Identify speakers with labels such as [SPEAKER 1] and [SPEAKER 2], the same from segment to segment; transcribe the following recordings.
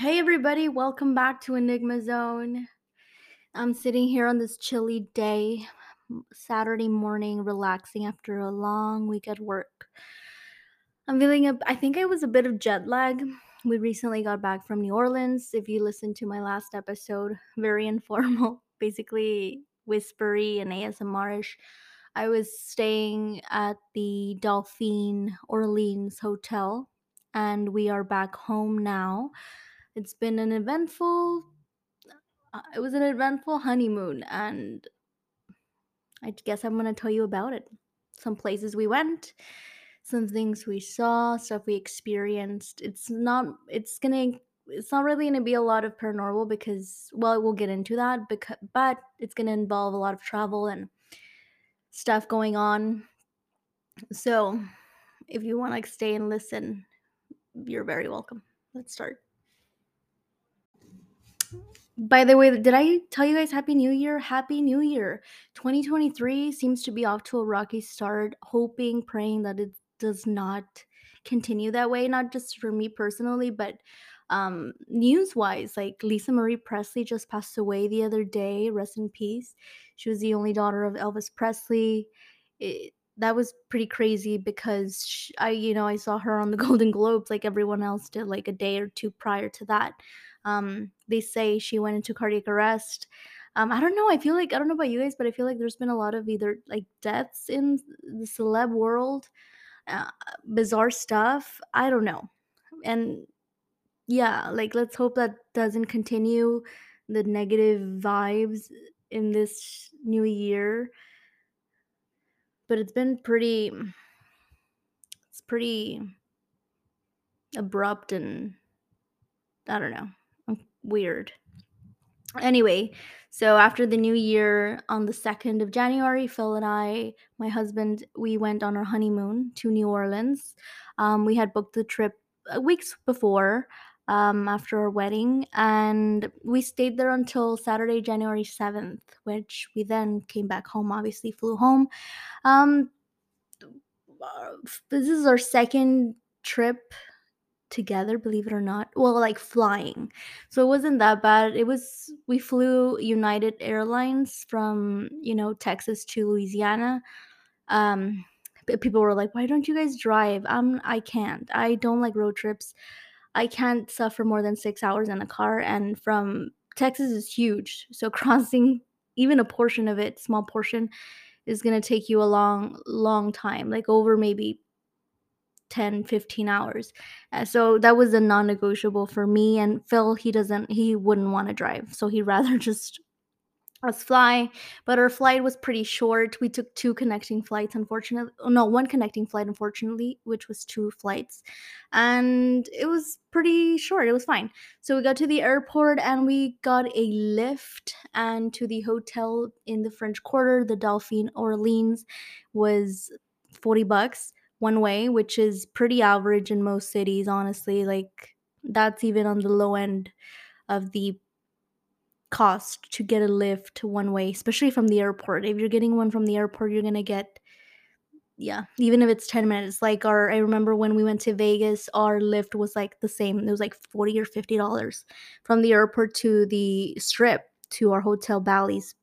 [SPEAKER 1] Hey, everybody, welcome back to Enigma Zone. I'm sitting here on this chilly day, Saturday morning, relaxing after a long week at work. I'm feeling a, I think I was a bit of jet lag. We recently got back from New Orleans. If you listened to my last episode, very informal, basically whispery and ASMR-ish. I was staying at the Dauphine Orleans Hotel, and we are back home now. It's been an eventful uh, it was an eventful honeymoon and I guess I'm going to tell you about it. Some places we went, some things we saw, stuff we experienced. It's not it's going to it's not really going to be a lot of paranormal because well, we'll get into that because but it's going to involve a lot of travel and stuff going on. So, if you want to stay and listen, you're very welcome. Let's start. By the way, did I tell you guys Happy New Year? Happy New Year. 2023 seems to be off to a rocky start, hoping, praying that it does not continue that way, not just for me personally, but um, news wise. Like Lisa Marie Presley just passed away the other day, rest in peace. She was the only daughter of Elvis Presley. It, that was pretty crazy because she, I, you know, I saw her on the Golden Globes like everyone else did, like a day or two prior to that. Um, they say she went into cardiac arrest. Um, I don't know. I feel like I don't know about you guys, but I feel like there's been a lot of either like deaths in the celeb world, uh, bizarre stuff. I don't know, and yeah, like let's hope that doesn't continue the negative vibes in this new year. But it's been pretty. It's pretty abrupt and I don't know weird. Anyway, so after the new year on the 2nd of January, Phil and I, my husband, we went on our honeymoon to New Orleans. Um, we had booked the trip uh, weeks before um, after our wedding, and we stayed there until Saturday, January 7th, which we then came back home, obviously, flew home. Um, uh, this is our second trip together, believe it or not. Well, like flying. So it wasn't that bad. It was we flew United Airlines from, you know, Texas to Louisiana. Um people were like, "Why don't you guys drive?" Um I can't. I don't like road trips. I can't suffer more than 6 hours in a car and from Texas is huge. So crossing even a portion of it, small portion is going to take you a long long time, like over maybe 10 15 hours. Uh, so that was a non-negotiable for me and phil he doesn't he wouldn't want to drive so he'd rather just us fly. But our flight was pretty short. We took two connecting flights unfortunately no one connecting flight unfortunately which was two flights. And it was pretty short. It was fine. So we got to the airport and we got a lift and to the hotel in the french quarter the dauphine orleans was 40 bucks one way, which is pretty average in most cities, honestly. Like, that's even on the low end of the cost to get a lift one way, especially from the airport. If you're getting one from the airport, you're gonna get yeah, even if it's 10 minutes. Like our I remember when we went to Vegas, our lift was like the same. It was like 40 or 50 dollars from the airport to the strip to our hotel Bally's.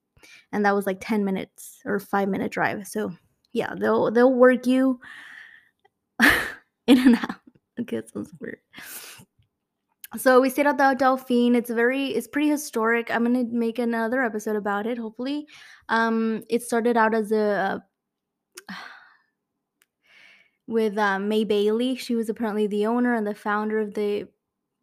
[SPEAKER 1] And that was like 10 minutes or 5 minute drive. So, yeah, they'll they'll work you in and out. Okay, it sounds weird. So we stayed at the Dauphine. It's very, it's pretty historic. I'm gonna make another episode about it. Hopefully, um, it started out as a uh, with uh, May Bailey. She was apparently the owner and the founder of the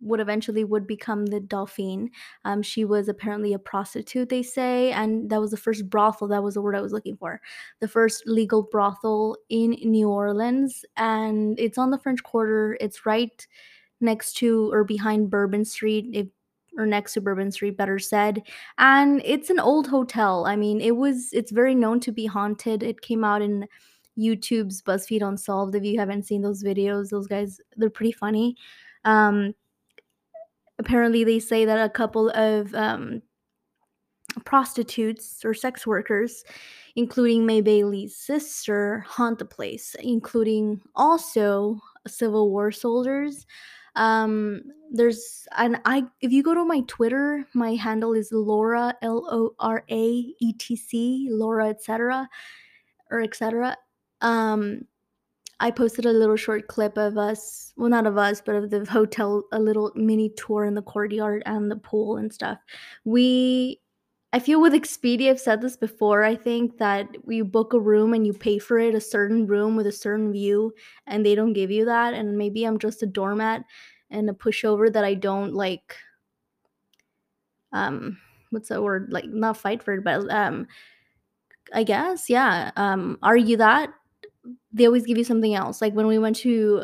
[SPEAKER 1] would eventually would become the Dauphine. Um, she was apparently a prostitute, they say, and that was the first brothel. That was the word I was looking for. The first legal brothel in New Orleans, and it's on the French Quarter. It's right next to or behind Bourbon Street. Or next to Bourbon Street, better said. And it's an old hotel. I mean, it was it's very known to be haunted. It came out in YouTube's BuzzFeed Unsolved. If you haven't seen those videos, those guys they're pretty funny. Um, apparently they say that a couple of um, prostitutes or sex workers, including May Bailey's sister, haunt the place, including also Civil War soldiers. Um, there's and I if you go to my Twitter, my handle is Lora L O R A E T C Lora etc. or etc. Um, I posted a little short clip of us, well, not of us, but of the hotel, a little mini tour in the courtyard and the pool and stuff. We, I feel with Expedia, I've said this before, I think that you book a room and you pay for it, a certain room with a certain view, and they don't give you that. And maybe I'm just a doormat and a pushover that I don't like, um, what's that word? Like, not fight for it, but, um, I guess, yeah, um, argue that they always give you something else. Like when we went to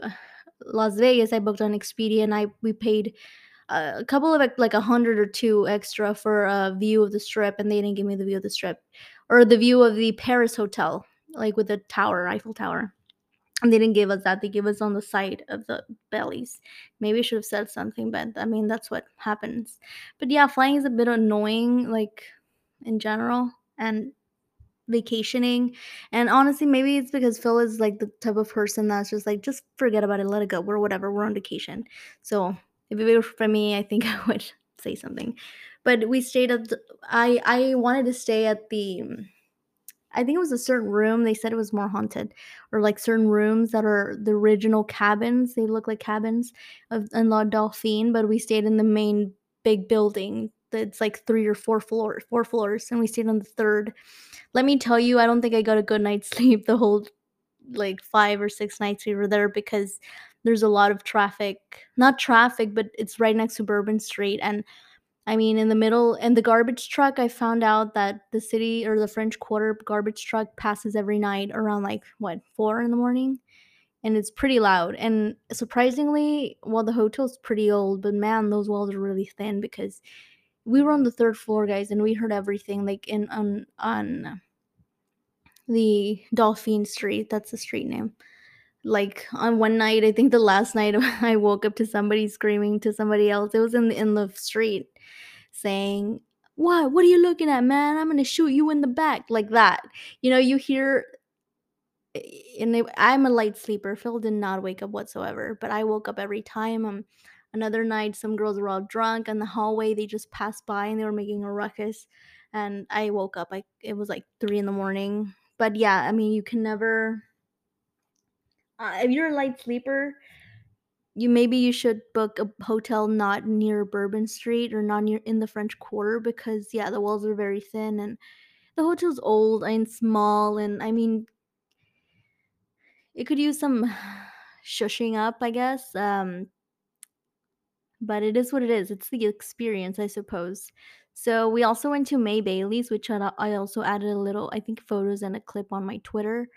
[SPEAKER 1] Las Vegas, I booked on Expedia and I we paid a couple of like a hundred or two extra for a view of the strip, and they didn't give me the view of the strip or the view of the Paris hotel, like with the tower, Eiffel Tower. And they didn't give us that. They gave us on the side of the Bally's. Maybe I should have said something, but I mean that's what happens. But yeah, flying is a bit annoying, like in general. And vacationing. And honestly, maybe it's because Phil is like the type of person that's just like, just forget about it, let it go. We're whatever, we're on vacation. So if it were for me, I think I would say something. But we stayed at the, I I wanted to stay at the mm, I think it was a certain room. They said it was more haunted, or like certain rooms that are the original cabins. They look like cabins of in La Dauphine, but we stayed in the main big building. That's like three or four floors, four floors, and we stayed on the third. Let me tell you, I don't think I got a good night's sleep the whole like five or six nights we were there because there's a lot of traffic. Not traffic, but it's right next to Bourbon Street, and I mean, in the middle, in the garbage truck, I found out that the city or the French Quarter garbage truck passes every night around like what four in the morning, and it's pretty loud. And surprisingly, well, the hotel's pretty old, but man, those walls are really thin because we were on the third floor, guys, and we heard everything like in on on the Dauphine Street. That's the street name. Like on one night, I think the last night I woke up to somebody screaming to somebody else. It was in the, in the street saying, "What? What are you looking at, man? I'm gonna shoot you in the back." Like that. You know, you hear and they, I'm a light sleeper. Phil did not wake up whatsoever, but I woke up every time. Um, another night, some girls were all drunk in the hallway. They just passed by and they were making a ruckus, and I woke up like it was like three in the morning. But yeah, I mean, you can never. Uh, if you're a light sleeper, you maybe you should book a hotel not near Bourbon Street or not near in the French Quarter because yeah, the walls are very thin and the hotel's old and small and I mean it could use some shushing up, I guess. Um but it is what it is. It's the experience, I suppose. So we also went to May Bailey's, which I also added a little, I think, photos and a clip on my Twitter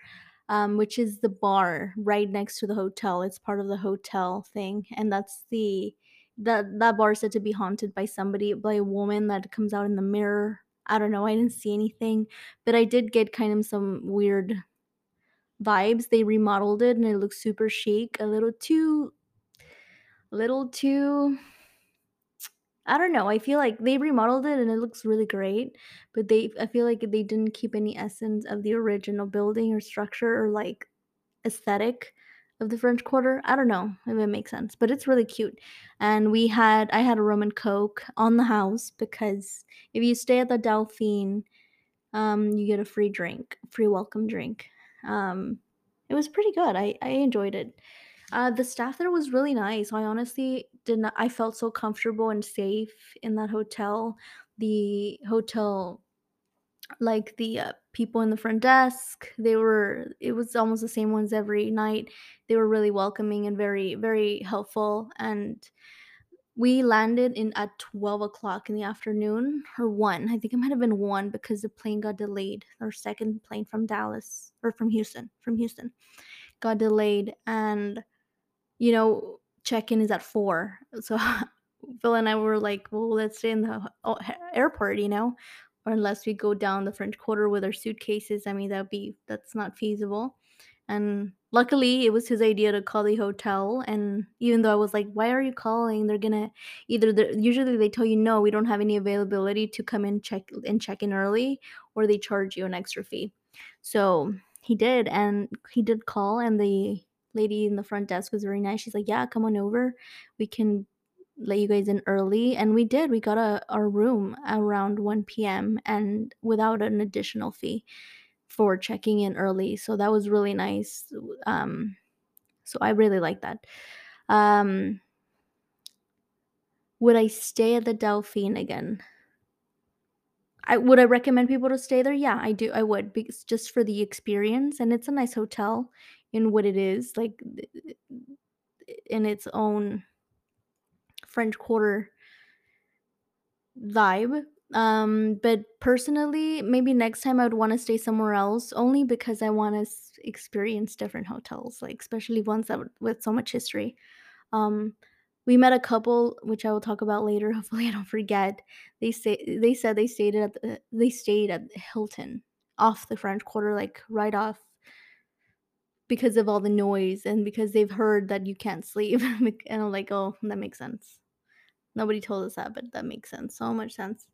[SPEAKER 1] um, which is the bar right next to the hotel. It's part of the hotel thing, and that's the that that bar said to be haunted by somebody, by a woman that comes out in the mirror. I don't know. I didn't see anything, but I did get kind of some weird vibes. They remodeled it, and it looks super chic. A little too, little too I don't know. I feel like they remodeled it and it looks really great, but they I feel like they didn't keep any essence of the original building or structure or like aesthetic of the French Quarter. I don't know if it makes sense, but it's really cute. And we had I had a Roman coke on the house because if you stay at the Dauphine, um, you get a free drink, free welcome drink. Um, it was pretty good. I I enjoyed it. Uh, the staff there was really nice. I honestly did not. I felt so comfortable and safe in that hotel. The hotel, like the uh, people in the front desk, they were. It was almost the same ones every night. They were really welcoming and very, very helpful. And we landed in at twelve o'clock in the afternoon or one. I think it might have been one because the plane got delayed. Our second plane from Dallas or from Houston, from Houston, got delayed and you know, check-in is at 4. So Phil and I were like, well, let's stay in the oh, airport, you know, or unless we go down the French Quarter with our suitcases. I mean, that'd be that's not feasible. And luckily, it was his idea to call the hotel. And even though I was like, why are you calling? They're gonna either usually they tell you no, we don't have any availability to come in check and check in early, or they charge you an extra fee. So he did, and he did call, and the lady in the front desk was very nice. She's like, "Yeah, come on over. We can let you guys in early." And we did. We got a our room around 1 p.m. and without an additional fee for checking in early. So that was really nice. Um so I really like that. Um would I stay at the Dauphine again? I would I recommend people to stay there? Yeah, I do. I would because just for the experience and it's a nice hotel in what it is like in its own French Quarter vibe. Um, but personally, maybe next time I would want to stay somewhere else only because I want to s- experience different hotels, like especially ones that would, with so much history. Um, we met a couple, which I will talk about later. Hopefully, I don't forget. They say they said they stayed at the, they stayed at Hilton off the French Quarter, like right off because of all the noise and because they've heard that you can't sleep. and I'm like, oh, that makes sense. Nobody told us that, but that makes sense. So much sense.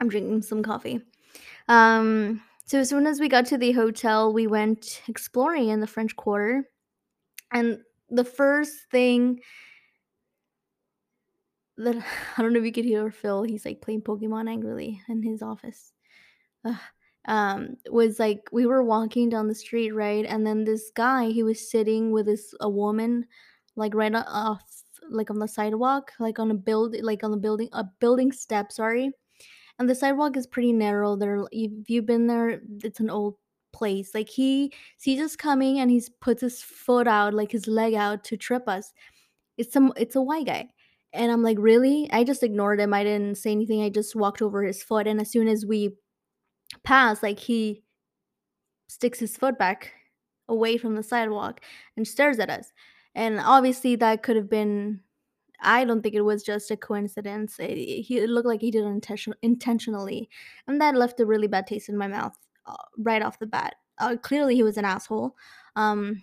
[SPEAKER 1] I'm drinking some coffee. Um, so as soon as we got to the hotel, we went exploring in the French Quarter. And the first thing that I don't know if you could hear Phil, he's like playing Pokemon angrily in his office. Ugh. Um, was like we were walking down the street, right? And then this guy, he was sitting with this a woman, like right off, like on the sidewalk, like on a build, like on the building, a building step. Sorry, and the sidewalk is pretty narrow. There, if you've been there, it's an old place. Like he sees us coming, and he's puts his foot out, like his leg out to trip us. It's some, it's a white guy, and I'm like, really? I just ignored him. I didn't say anything. I just walked over his foot, and as soon as we passed, like he sticks his foot back away from the sidewalk and stares at us. And obviously, that could have been I don't think it was just a coincidence. It, he it looked like he did it intention- intentionally, and that left a really bad taste in my mouth uh, right off the bat. Uh, clearly, he was an asshole. Um,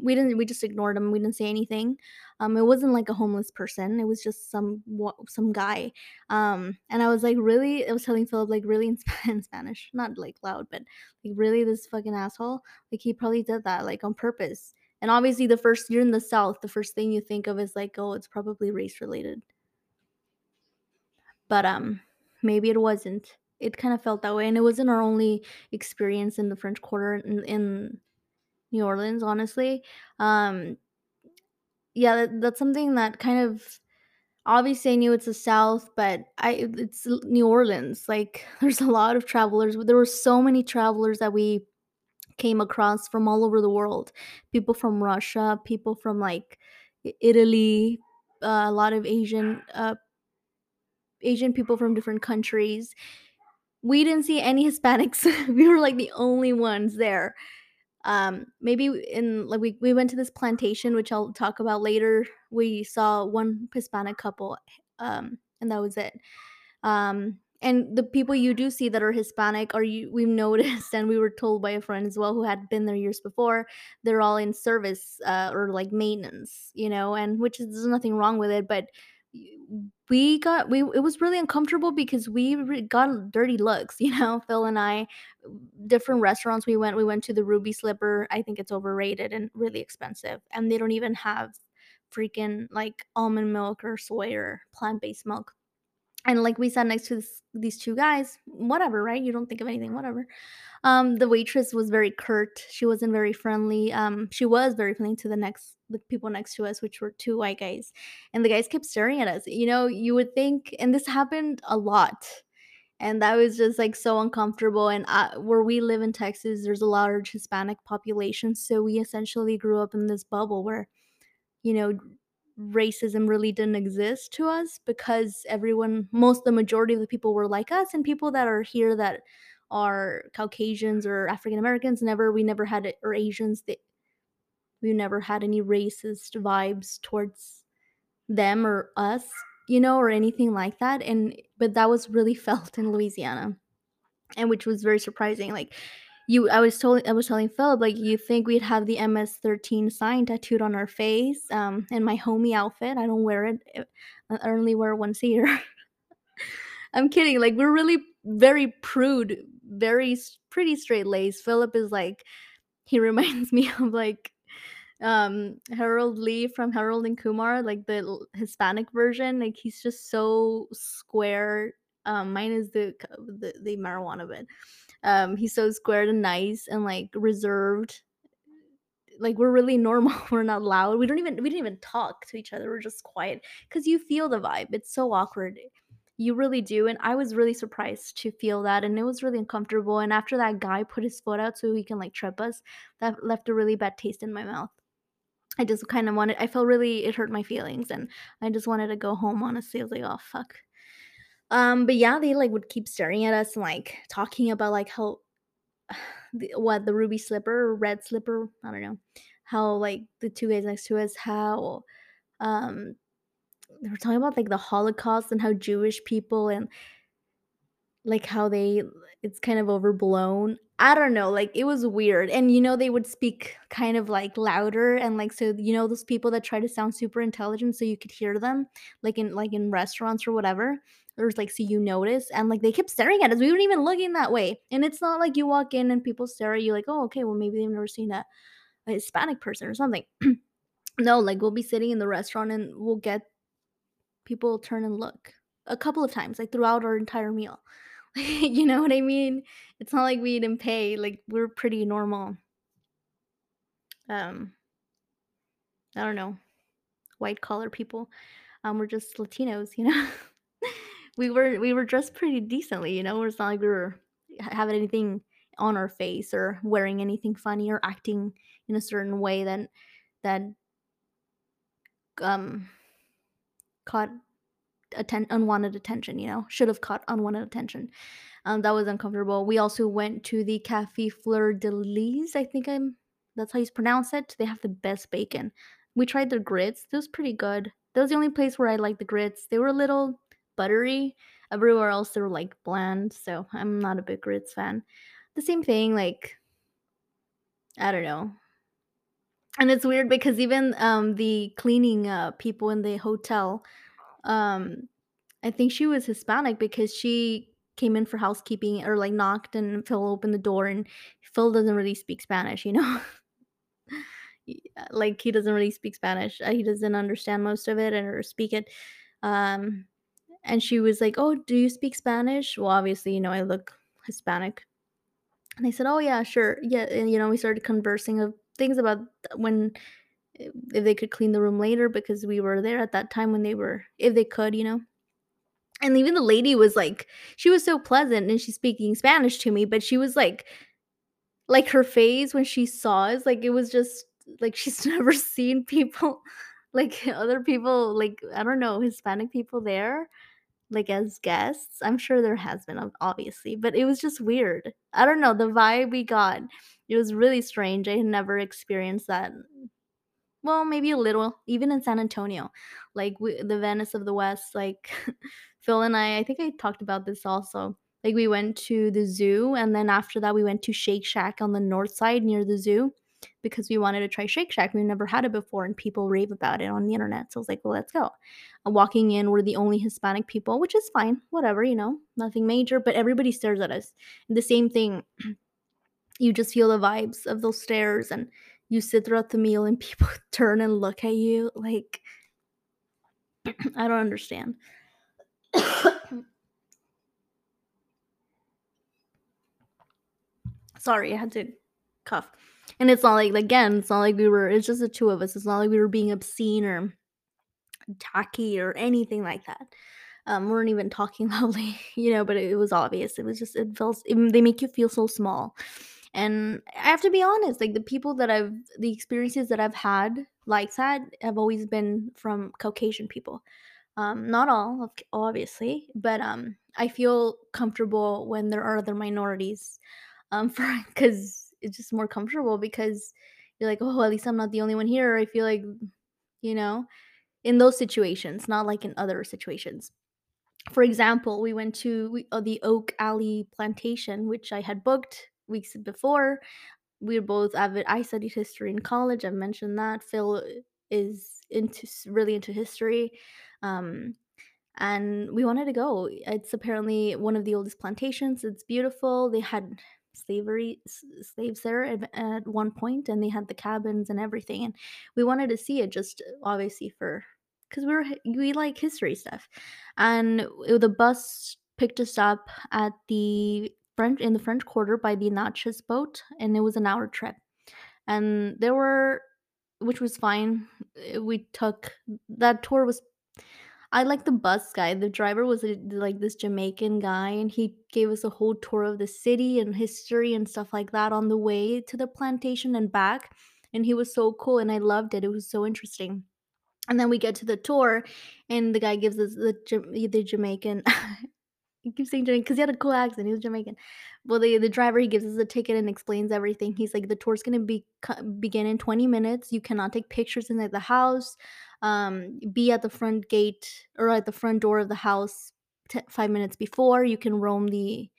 [SPEAKER 1] we didn't. We just ignored him. We didn't say anything. Um, it wasn't like a homeless person. It was just some some guy. Um, and I was like, really. I was telling Philip like really in, in Spanish, not like loud, but like really this fucking asshole. Like he probably did that like on purpose and obviously, the first you're in the South, the first thing you think of is like, oh, it's probably race related. But um, maybe it wasn't. It kind of felt that way, and it wasn't our only experience in the French Quarter in, in New Orleans. Honestly, um, yeah, that, that's something that kind of obviously I knew it's the South, but I it's New Orleans. Like, there's a lot of travelers. But there were so many travelers that we came across from all over the world people from russia people from like italy uh, a lot of asian uh, asian people from different countries we didn't see any hispanics we were like the only ones there um maybe in like we, we went to this plantation which i'll talk about later. We saw one hispanic couple um and that was it. Um and the people you do see that are hispanic are you we've noticed and we were told by a friend as well who had been there years before they're all in service uh, or like maintenance you know and which is there's nothing wrong with it but we got we it was really uncomfortable because we got dirty looks you know phil and i different restaurants we went we went to the ruby slipper i think it's overrated and really expensive and they don't even have freaking like almond milk or soy or plant-based milk and like we sat next to this, these two guys whatever right? You don't think of anything whatever. Um the waitress was very curt. She wasn't very friendly. Um she was very friendly to the next the people next to us which were two white guys. And the guys kept staring at us. You know you would think and this happened a lot. And that was just like so uncomfortable. And I, where we live in texas there's a large hispanic population. So we essentially grew up in this bubble where you know racism really didn't exist to us because everyone most the majority of the people were like us and people that are here that are caucasians or african americans never we never had it or asians they, we never had any racist vibes towards them or us you know or anything like that and but that was really felt in louisiana and which was very surprising like you i was told i was telling philip like you think we'd have the ms13 sign tattooed on our face um in my homie outfit i don't wear it eh, i only wear once a year i'm kidding like we're really very prude very pretty straight laced. Philip is like he reminds me of like um Harold Lee from Harold and Kumar, like the Hispanic version. Like he's just so square. Um, mine is the the, the marijuana bit. Um, he's so squared and nice and like reserved. Like we're really normal. We're not loud. We don't even we didn't even talk to each other. We're just quiet because you feel the vibe. It's so awkward. You really do. And I was really surprised to feel that. And it was really uncomfortable. And after that guy put his foot out so he can like trip us, that left a really bad taste in my mouth. I just kind of wanted, I felt really, it hurt my feelings. And I just wanted to go home, honestly. I was like, oh, fuck. Um, but yeah, they like would keep staring at us and like talking about like how, the, what, the ruby slipper red slipper, I don't know, how like the two guys next to us, how, um, they were talking about like the Holocaust and how Jewish people and Like how they it's kind of overblown. I don't know, like, it was weird, and, you know, they would speak kind of, like, louder and, like, so, you know, those people that try to sound super intelligent so you could hear them, like, in like, in restaurants or whatever, or like, so you notice, and, like, they kept staring at us, we weren't even looking that way, and it's not like you walk in and people stare at you like, "Oh, okay, well, maybe they've never seen a a Hispanic person or something." No, like, we'll be sitting in the restaurant and we'll get people turn and look a couple of times, like, throughout our entire meal. You know what I mean? It's not like we didn't pay, like, we're pretty normal, um, I don't know, white collar people. Um, we're just Latinos, you know? We were we were dressed pretty decently, you know? It's not like we were having anything on our face or wearing anything funny or acting in a certain way that that, um, caught atten unwanted attention, you know? Should have caught unwanted attention. Um, that was uncomfortable. We also went to the Café Fleur de Lis, I think I'm that's how you pronounce it. They have the best bacon. We tried their grits. It was pretty good. That was the only place where I liked the grits. They were a little buttery. Everywhere else they were like bland, so I'm not a big grits fan. The same thing, like I don't know. And it's weird because even um the cleaning uh people in the hotel, um I think she was Hispanic because she came in for housekeeping or like knocked and Phil opened the door and Phil doesn't really speak Spanish, you know? Like he doesn't really speak Spanish. Uh, he doesn't understand most of it or speak it. Um and she was like, "Oh, do you speak Spanish?" Well, obviously, you know, I look Hispanic. And I said, "Oh yeah, sure." Yeah, and you know, we started conversing of things about when eh, if they could clean the room later because we were there at that time when they were if they could, you know. And even the lady was like she was so pleasant and she's speaking Spanish to me, but she was like like her face when she saw us, like it was just like she's never seen people like other people like I don't know, Hispanic people there like as guests. I'm sure there has been obviously, but it was just weird. I don't know, the vibe we got. It was really strange. I had never experienced that well, maybe a little, even in San Antonio, like we, the Venice of the West. Like Phil and I, I think I talked about this also. Like we went to the zoo, and then after that, we went to Shake Shack on the north side near the zoo because we wanted to try Shake Shack. We've never had it before, and people rave about it on the internet. So I was like, well, let's go. Walking in, we're the only Hispanic people, which is fine, whatever, you know, nothing major, but everybody stares at us. The same thing you just feel the vibes of those stares, and you sit throughout the meal and people turn and look at you like I don't understand. Sorry, I had to cough. And it's not like again, it's not like we were it's just the two of us. It's not like we were being obscene or tacky or anything like that. Um, we weren't even talking loudly, you know, but it, it was obvious. It was just it felt it, they make you feel so small. And I have to be honest, like the people that I've the experiences that I've had like that have always been from Caucasian people. Um, not all, obviously, but um, I feel comfortable when there are other minorities. Um, because it's just more comfortable because you're like, oh, at least I'm not the only one here. I feel like, you know, in those situations, not like in other situations. For example, we went to we, uh, the Oak Alley Plantation, which I had booked weeks before. We are both avid. I studied history in college. I've mentioned that. Phil is into really into history. Um, and we wanted to go. It's apparently one of the oldest plantations. It's beautiful. They had slavery slaves there at, at one point, and they had the cabins and everything. And we wanted to see it just obviously for because we were we like history stuff, and it- the bus picked us up at the French in the French Quarter by the Natchez boat, and it was an hour trip. And there were, which was fine. uh, We took that tour was I like the bus guy. The driver was a, like this Jamaican guy, and he gave us a whole tour of the city and history and stuff like that on the way to the plantation and back. And he was so cool, and I loved it. It was so interesting. And then we get to the tour, and the guy gives us the the Jamaican. He keeps saying Jamaican because he had a cool accent. He was Jamaican. Well, the the driver he gives us a ticket and explains everything. He's like, the tour's gonna be begin in 20 minutes. You cannot take pictures inside the house. Um, be at the front gate or at the front door of the house t- five minutes before. You can roam the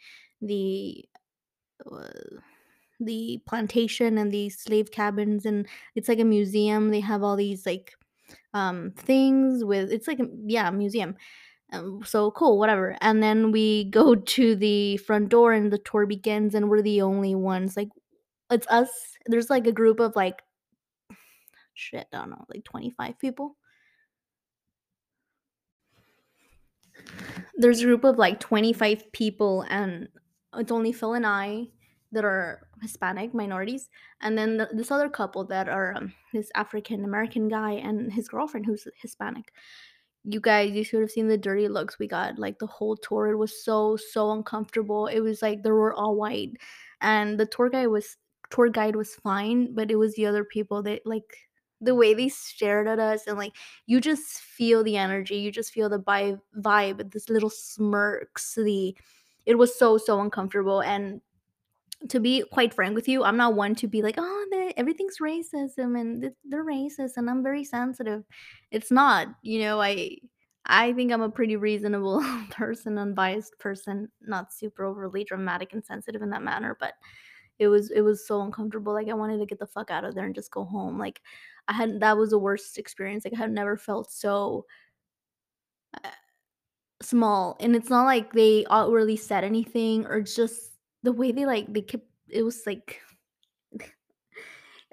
[SPEAKER 1] the uh, the plantation and the slave cabins, and it's like a museum. They have all these like um things with it's like yeah museum um, so cool, whatever. And then we go to the front door and the tour begins and we're the only ones. Like it's us. There's like a group of like shit, I don't know, like 25 people. There's a group of like 25 people and it's only Phil and I that are Hispanic minorities and then th- this other couple that are um, this African American guy and his girlfriend who's Hispanic. You guys, you should have seen the dirty looks we got. Like the whole tour, it was so so uncomfortable. It was like they were all white, and the tour guide was tour guide was fine, but it was the other people that like the way they stared at us and like you just feel the energy, you just feel the vibe, vibe, this little smirks. The it was so so uncomfortable and to be quite frank with you, I'm not one to be like, oh, they, everything's racism and th- they're racist, and I'm very sensitive. It's not, you know. I I think I'm a pretty reasonable person, unbiased person, not super overly dramatic and sensitive in that manner. But it was it was so uncomfortable. Like I wanted to get the fuck out of there and just go home. Like I had that was the worst experience. Like I have never felt so uh, small, and it's not like they outwardly said anything or just the way they like they kept. It was like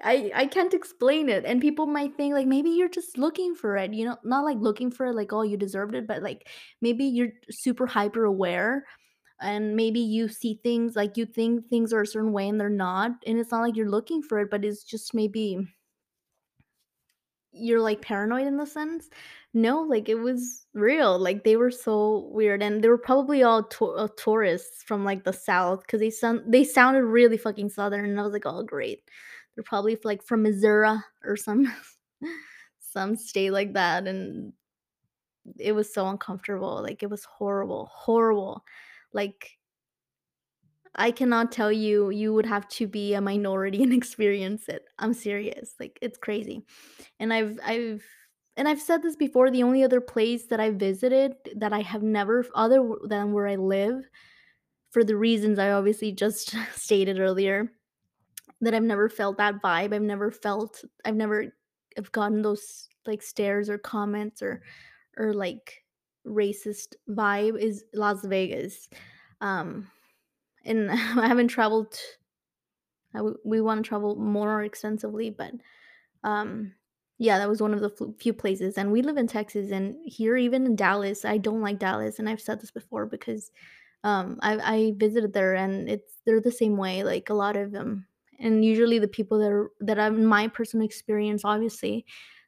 [SPEAKER 1] I I can't explain it, and people might think like maybe you're just looking for it, you know, not like looking for it like oh you deserved it, but like maybe you're super hyper aware, and maybe you see things like you think things are a certain way and they're not, and it's not like you're looking for it, but it's just maybe you're like paranoid in the sense. No, like it was real. Like they were so weird, and they were probably all to- uh, tourists from like the south because they sound they sounded really fucking southern, and I was like, oh great, they're probably like from Missouri or some some state like that, and it was so uncomfortable. Like it was horrible, horrible. Like I cannot tell you, you would have to be a minority and experience it. I'm serious. Like it's crazy. And I've I've and I've said this before, the only other place that I visited that I have never other than where I live for the reasons I obviously just stated earlier that I've never felt that vibe. I've never felt I've never I've gotten those like stares or comments or or like racist vibe is Las Vegas. Um and I haven't traveled I w- we want to travel more extensively, but um yeah, that was one of the few places and we live in Texas and here even in Dallas, I don't like Dallas and I've said this before because um I I visited there and it's they're the same way like a lot of them and usually the people that are that I've my personal experience obviously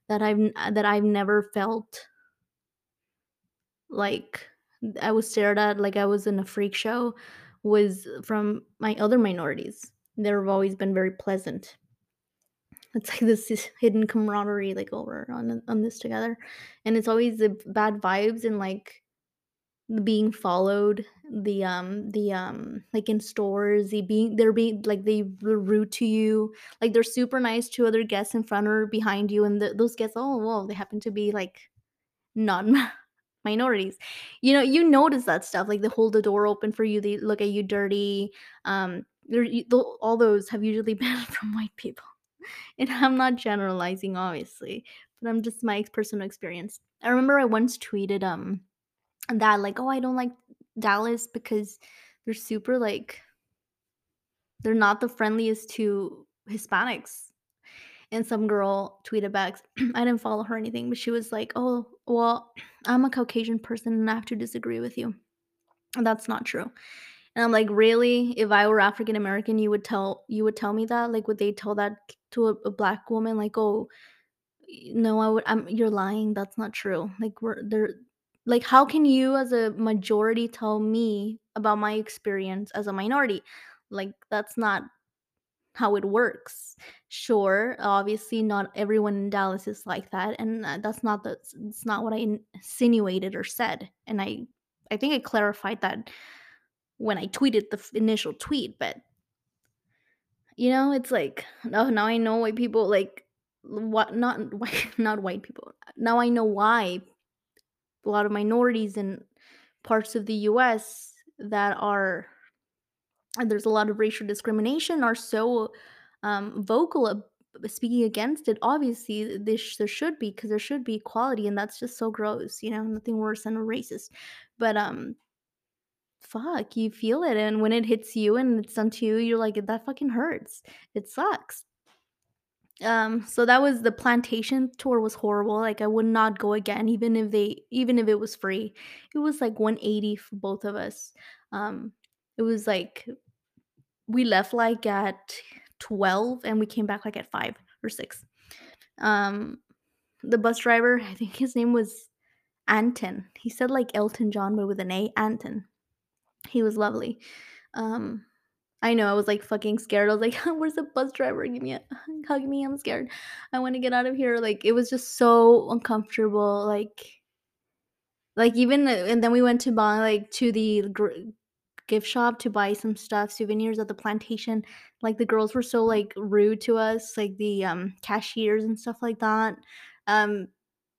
[SPEAKER 1] that I've that I've never felt like I was stared at like I was in a freak show was from my other minorities. They've always been very pleasant. It's like this is hidden camaraderie, like over on on this together, and it's always the bad vibes and like being followed, the um the um like in stores, the being they're being like they were rude to you, like they're super nice to other guests in front or behind you, and the, those guests, oh whoa, they happen to be like non minorities. You know, you notice that stuff, like they hold the door open for you, they look at you dirty. Um, all those have usually been from white people. And I'm not generalizing, obviously, but I'm just my personal experience. I remember I once tweeted um that like, oh, I don't like Dallas because they're super like They're not the friendliest to Hispanics. And some girl tweeted back, I didn't follow her anything, but she was like, "Oh, well, I'm a Caucasian person and I have to disagree with you." And that's not true. And I'm like, "Really? If I were African American, you would tell you would tell me that? Like, would they tell that to a, a black woman? Like, oh, no, I would. I'm. You're lying. That's not true. Like, we're there. Like, how can you, as a majority, tell me about my experience as a minority? Like, that's not how it works. Sure, obviously, not everyone in Dallas is like that, and uh, that's not the. It's not what I insinuated or said. And I, I think I clarified that when I tweeted the initial tweet, but you know, it's like, oh, now I know why people like what not not white people. Now I know why a lot of minorities in parts of the US that are and there's a lot of racial discrimination are so um, vocal ab- speaking against it. Obviously, this there should be because there should be equality, and that's just so gross. You know, nothing worse than a racist. But um, fuck, you feel it, and when it hits you and it's done to you, you're like, that fucking hurts. It sucks. Um, so that was the plantation tour was horrible. Like I would not go again, even if they even if it was free. It was like 180 for both of us. Um, it was like we left like at 12 and we came back like at 5 or 6. Um, the bus driver, I think his name was Anton. He said like Elton John, but with an A, Anton. He was lovely. Um, I know I was like fucking scared. I was like, "Where's the bus driver? Give me a hug me. I'm scared. I want to get out of here." Like it was just so uncomfortable. Like, like even and then we went to buy like to the gr- gift shop to buy some stuff, souvenirs at the plantation. Like the girls were so like rude to us, like the um cashiers and stuff like that. Um,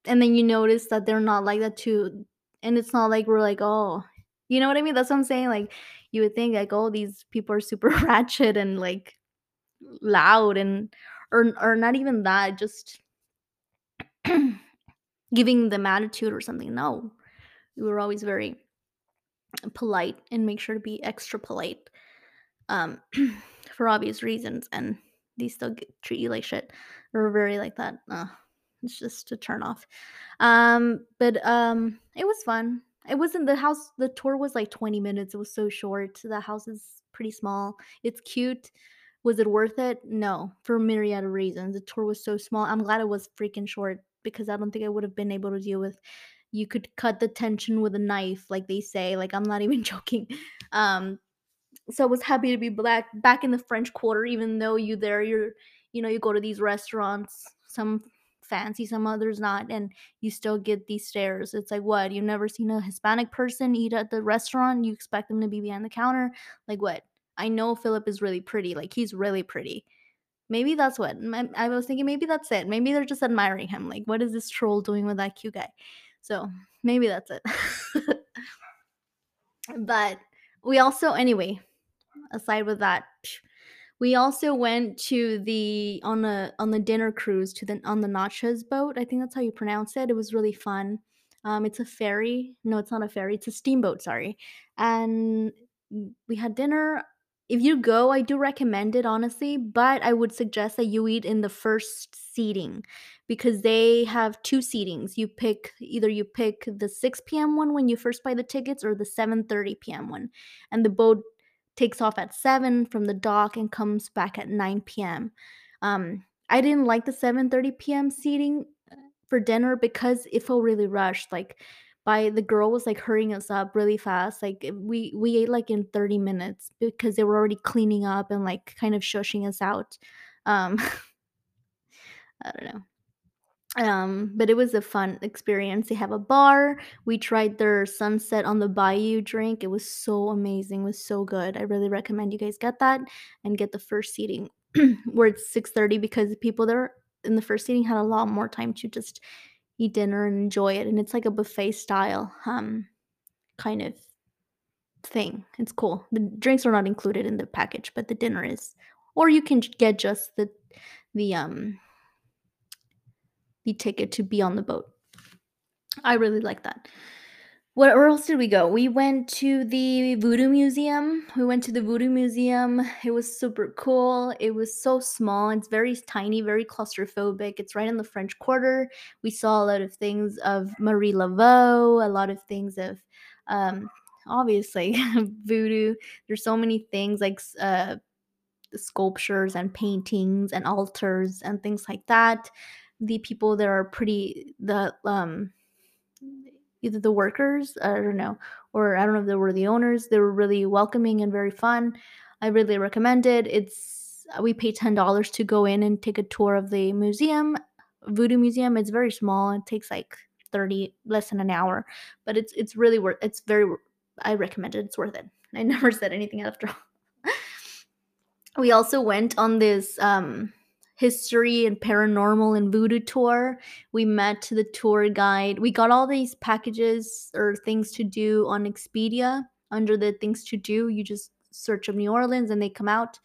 [SPEAKER 1] and then you notice that they're not like that too. And it's not like we're like, oh, you know what I mean? That's what I'm saying. Like you would think like, oh, these people are super ratchet and like loud and or or not even that, just giving them attitude or something. No. We were always very polite and make sure to be extra polite. Um for obvious reasons and they still get, treat you like shit or very like that. Uh, it's just a turn off. Um but um it was fun. It wasn't the house the tour was like 20 minutes. It was so short. The house is pretty small. It's cute Was it worth it? No, for myriad of reasons. The tour was so small. I'm glad it was freaking short because I don't think I would have been able to deal with you could cut the tension with a knife, like they say. Like I'm not even joking. Um, so I was happy to be black back in the French Quarter, even though you there, you're you know, you go to these restaurants, some fancy, some others not, and you still get these stares. It's like what? You've never seen a Hispanic person eat at the restaurant, you expect them to be behind the counter. Like what? I know Philip is really pretty, like he's really pretty. Maybe that's what I was thinking. Maybe that's it. Maybe they're just admiring him. Like, what is this troll doing with that cute guy? So maybe that's it. but we also, anyway, aside with that, we also went to the on the on the dinner cruise to the on the Natchez boat. I think that's how you pronounce it. It was really fun. Um, it's a ferry. No, it's not a ferry. It's a steamboat. Sorry, and we had dinner. If you go, I do recommend it honestly, but I would suggest that you eat in the first seating because they have two seatings. You pick either you pick the 6 p.m. one when you first buy the tickets or the 7:30 p.m. one. And the boat takes off at 7 from the dock and comes back at 9 p.m. Um, I didn't like the 7:30 p.m. seating uh, for dinner because it felt really rushed. Like by the girl was like hurrying us up really fast. Like we we ate like in 30 minutes because they were already cleaning up and like kind of shushing us out. Um, I don't know. Um, but it was a fun experience. They have a bar. We tried their sunset on the bayou drink. It was so amazing. It was so good. I really recommend you guys get that and get the first seating where it's 6:30 because the people there in the first seating had a lot more time to just eat dinner and enjoy it. And it's like a buffet style um kind of thing. It's cool. The drinks are not included in the package, but the dinner is. Or you can get just the the um the ticket to be on the boat. I really like that. What where else did we go? We went to the Voodoo Museum. We went to the Voodoo Museum. It was super cool. It was so small. It's very tiny, very claustrophobic. It's right in the French Quarter. We saw a lot of things of Marie Laveau, a lot of things of um obviously voodoo. There's so many things like uh sculptures and paintings and altars and things like that. The people there are pretty the um either the workers, I don't know, or I don't know if they were the owners. They were really welcoming and very fun. I really recommend it. It's we pay ten dollars to go in and take a tour of the museum, Voodoo Museum. It's very small. It takes like thirty less than an hour, but it's it's really worth. It's very. I recommend it. It's worth it. I never said anything after all. we also went on this um history and paranormal and voodoo tour. We met the tour guide. We got all these packages or things to do on expedia. Under the things to do you just search of new orleans and they come out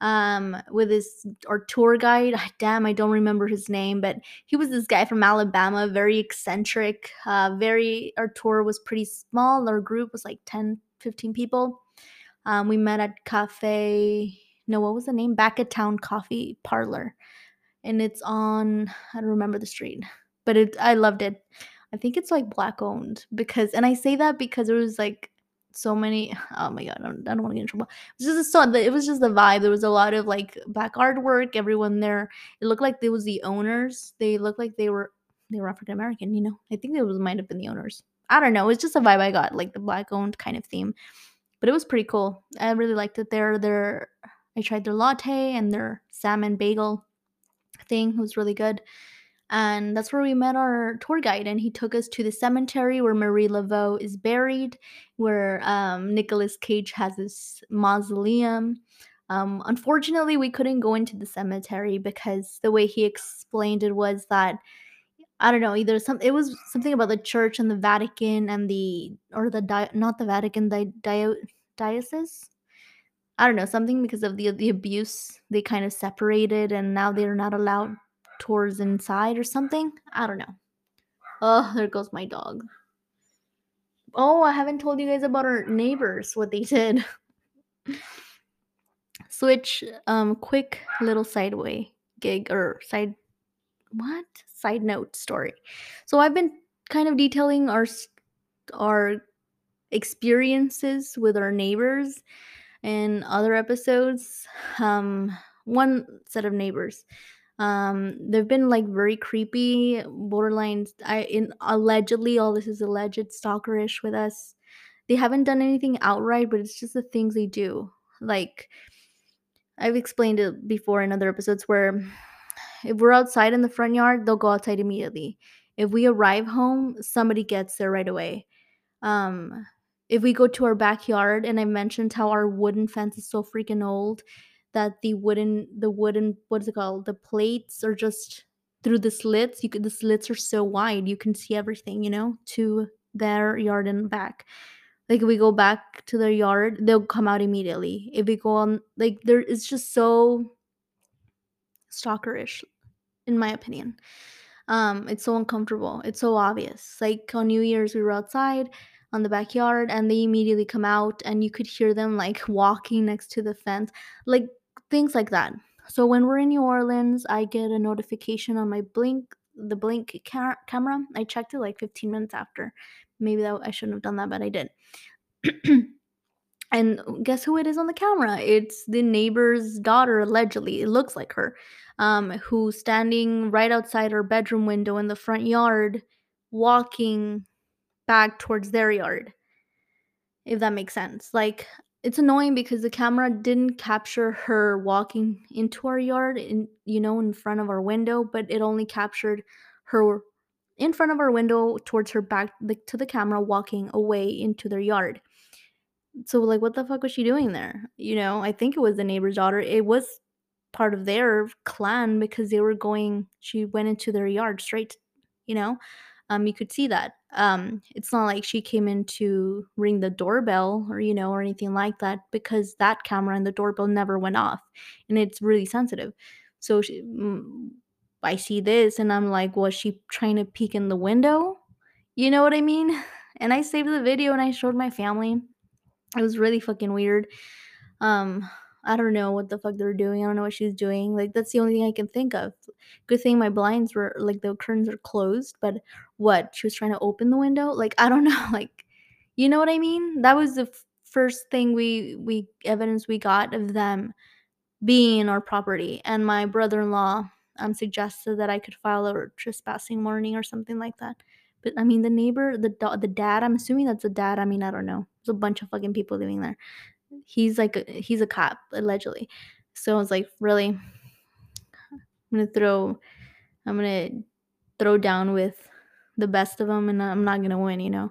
[SPEAKER 1] um with this our tour guide. Damn i don't remember his name but he was this guy from alabama very eccentric uh very our tour was pretty small. Our group was like 10 15 people. Um, we met at Cafe. No, what was the name? Backatown Coffee Parlor, and it's on. I don't remember the street, but it. I loved it. I think it's like black owned because, and I say that because there was like so many. Oh my god, I don't, I don't want to get in trouble. It was just so. It was just the vibe. There was a lot of like back artwork. Everyone there. It looked like they was the owners. They looked like they were they were African American. You know, I think it was might have been the owners. I don't know. It's just a vibe I got, like the black owned kind of theme but it was pretty cool. I really liked it there. Their I tried their latte and their salmon bagel thing it was really good. And that's where we met our tour guide, and he took us to the cemetery where Marie Laveau is buried, where um, Nicolas Cage has his mausoleum. Um, unfortunately, we couldn't go into the cemetery because the way he explained it was that I don't know either some it was something about the church and the Vatican and the or the di- not the Vatican the dio- diocese I don't know, something because of the the abuse, they kind of separated and now they're not allowed tours inside or something. I don't know. Oh, there goes my dog. Oh, I haven't told you guys about our neighbors, what they did. Switch, um, quick little sideway gig or side what? Side note story. So I've been kind of detailing our our experiences with our neighbors in other episodes. Um, one set of neighbors. Um, they've been like very creepy, borderline. I in allegedly all this is alleged stalkerish with us. They haven't done anything outright, but it's just the things they do. Like I've explained it before in other episodes where if we're outside in the front yard, they'll go outside immediately. If we arrive home, somebody gets there right away um, if we go to our backyard, and I mentioned how our wooden fence is so freaking old that the wooden the wooden what is it called? The plates are just through the slits. You could the slits are so wide you can see everything, you know, to their yard and back. Like if we go back to their yard, they'll come out immediately. If we go on like there it's just so stalkerish, in my opinion. Um, it's so uncomfortable. It's so obvious. Like on New Year's, we were outside on the backyard and they immediately come out and you could hear them like walking next to the fence, like things like that. So when we're in New Orleans, I get a notification on my blink, the blink ca- camera. I checked it like 15 minutes after. Maybe that I shouldn't have done that, but I did. And guess who it is on the camera? It's the neighbor's daughter, allegedly. It looks like her, um, who's standing right outside her bedroom window in the front yard, walking back towards their yard, if that makes sense. Like, it's annoying because the camera didn't capture her walking into our yard, in you know, in front of our window, but it only captured her in front of our window towards her back, to the camera, walking away into their yard so, like, what the fuck was she doing there? You know, I think it was the neighbor's daughter. It was part of their clan because they were going she went into their yard straight, you know? Um, you could see that. Um, it's not like she came in to ring the doorbell or, you know, or anything like that because that camera and the doorbell never went off and it's really sensitive. So she, mm, I see this and I'm like, was she trying to peek in the window? You know what I mean? and I saved the video and I showed my family. It was really fucking weird. Um, I don't know what the fuck they're doing. I don't know what she's doing. Like that's the only thing I can think of. Good thing my blinds were like the curtains are closed, but what? She was trying to open the window? Like I don't know, like you know what I mean? That was the f- first thing we we evidence we got of them being in our property. And my brother-in-law um suggested that I could file a trespassing warning or something like that. But I mean the neighbor, the da- the dad, I'm assuming that's a dad. I mean, I don't know. There's a bunch of fucking people living there he's like a, he's a cop allegedly. So i was like really? I'm gonna throw i'm gonna throw down with the best of them and i'm not gonna win you know?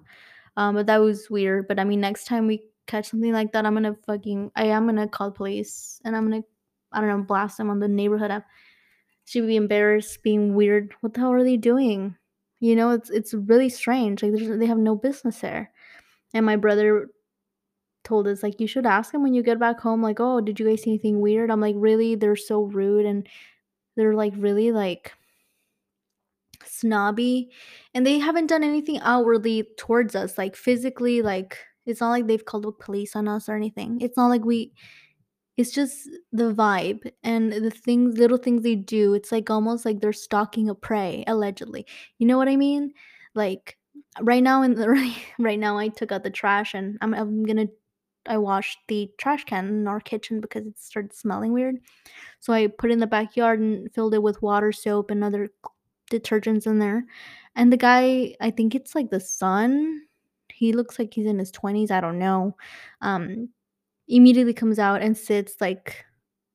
[SPEAKER 1] Um but that was weird but i mean next time we catch something like that i'm gonna fucking i am gonna call police and i'm gonna i don't know blast them on the neighborhood. App she'd be embarrassed being weird. What the hell are they doing? You know it's it's really strange. Like they have no business there. And my brother told us like you should ask them when you get back home like oh did you guys see anything weird i'm like really? They're so rude and they're like really like snobby and they haven't done anything outwardly towards us like physically like it's not like they've called the police on us or anything. It's not like we it's just the vibe and the things little things they do it's like almost like they're stalking a prey allegedly. You know what i mean? Like right now in the right now i took out the trash and i'm, I'm gonna I washed the trash can in our kitchen because it started smelling weird. So I put it in the backyard and filled it with water, soap, and other detergents in there. And the guy, I think it's like the son. He looks like he's in his 20s, I don't know. Um immediately comes out and sits like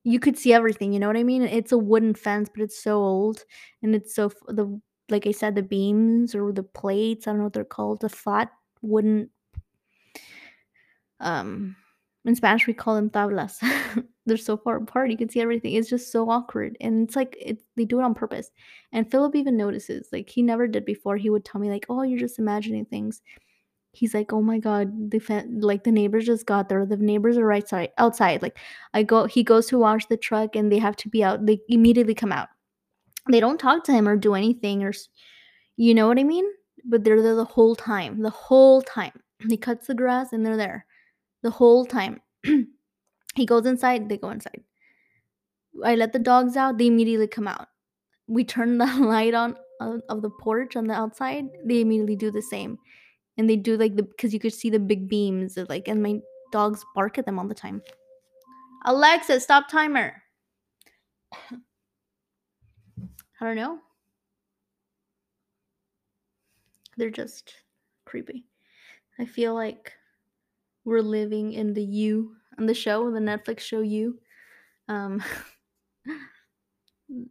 [SPEAKER 1] you could see everything, you know what I mean? It's a wooden fence, but it's so old and it's so the like I said the beams or the plates, I don't know what they're called, the flat wooden um in Spanish we call them tablas. They're so far apart, you can see everything. It's just so awkward, and it's like it, they do it on purpose. And Philip even notices, like he never did before. He would tell me like, "Oh, you're just imagining things." He's like, "Oh my god, the like the neighbors just got there. The neighbors are right side outside." Like I go, he goes to wash the truck, and they have to be out. They immediately come out. They don't talk to him or do anything, or you know what I mean. But they're there the whole time. The whole time. He cuts the grass, and they're there the whole time. he goes inside, they go inside. I let the dogs out, they immediately come out. We turn the light on of, of the porch on the outside, they immediately do the same. And they do like the because you could see the big beams like and my dogs bark at them all the time. Alexa, stop timer. I don't know. They're just creepy. I feel like we're living in the You on the show, the Netflix show You. Um,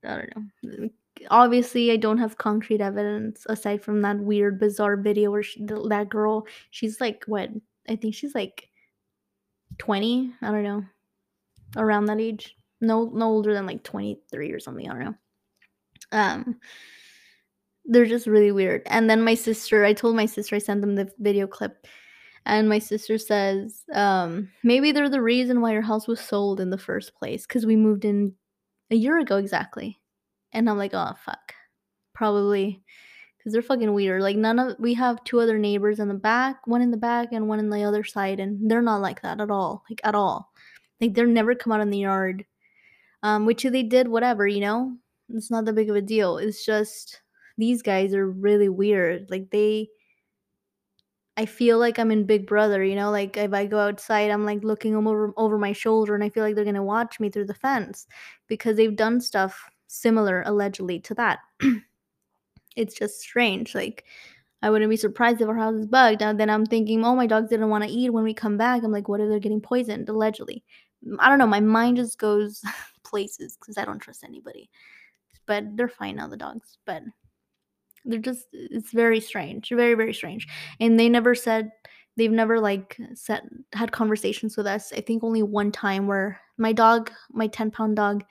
[SPEAKER 1] I don't know. Obviously, I don't have concrete evidence aside from that weird, bizarre video where she, that girl, she's like, what? I think she's like 20. I don't know. Around that age. No, no older than like 23 or something. I don't know. Um, they're just really weird. And then my sister, I told my sister, I sent them the video clip and my sister says um, maybe they're the reason why your house was sold in the first place because we moved in a year ago exactly. And i'm like oh fuck. Probably because they're fucking weird like none of we have two other neighbors in the back one in the back and one in the other side and they're not like that at all like at all. Like they're never come out in the yard um which they did whatever you know? It's not that big of a deal it's just these guys are really weird like they I feel like I'm in Big Brother, you know, like if I go outside, I'm like looking over over my shoulder and I feel like they're gonna watch me through the fence because they've done stuff similar allegedly to that. it's just strange. Like I wouldn't be surprised if our house is bugged. And then I'm thinking, oh, my dogs didn't want to eat when we come back. I'm like, what if they're getting poisoned allegedly? I don't know. My mind just goes places because I don't trust anybody. But they're fine now, the dogs. But they're just it's very strange, very very strange. And they never said they've never like said had conversations with us. I think only one time where my dog, my 10 pound dog,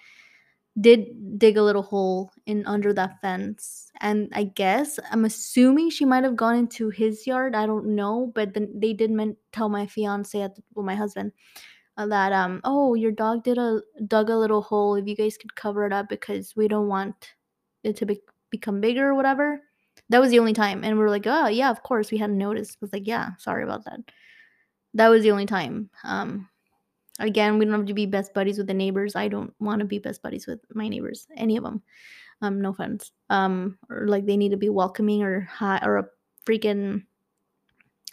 [SPEAKER 1] did dig a little hole in under that fence and i guess i'm assuming she might have gone into his yard i don't know but then they did meant tell my fiance at the, well my husband uh, that um oh your dog did a dug a little hole if you guys could cover it up because we don't want it to be, become bigger or whatever That was the only time. And we are like, oh, yeah, of course. We hadn't noticed. I was like, yeah, sorry about that. That was the only time. Um, again, we don't have to be best buddies with the neighbors. I don't want to be best buddies with my neighbors, any of them. Um, no offense. Um, or like they need to be welcoming or hi or a freaking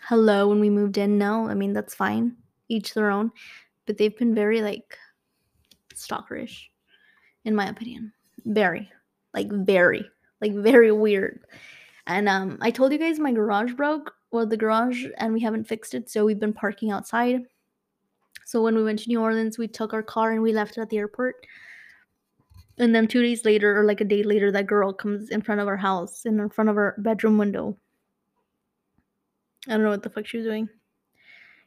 [SPEAKER 1] hello when we moved in. No, I mean that's fine. Each their own. But they've been very like stalkerish, in my opinion. Very. Like very. Like very weird. And um I told you guys my garage broke. Well, the garage and we haven't fixed it, so we've been parking outside. So when we went to New Orleans, we took our car and we left it at the airport. And then two days later, or like a day later, that girl comes in front of our house, in front of our bedroom window. I don't know what the fuck she was doing.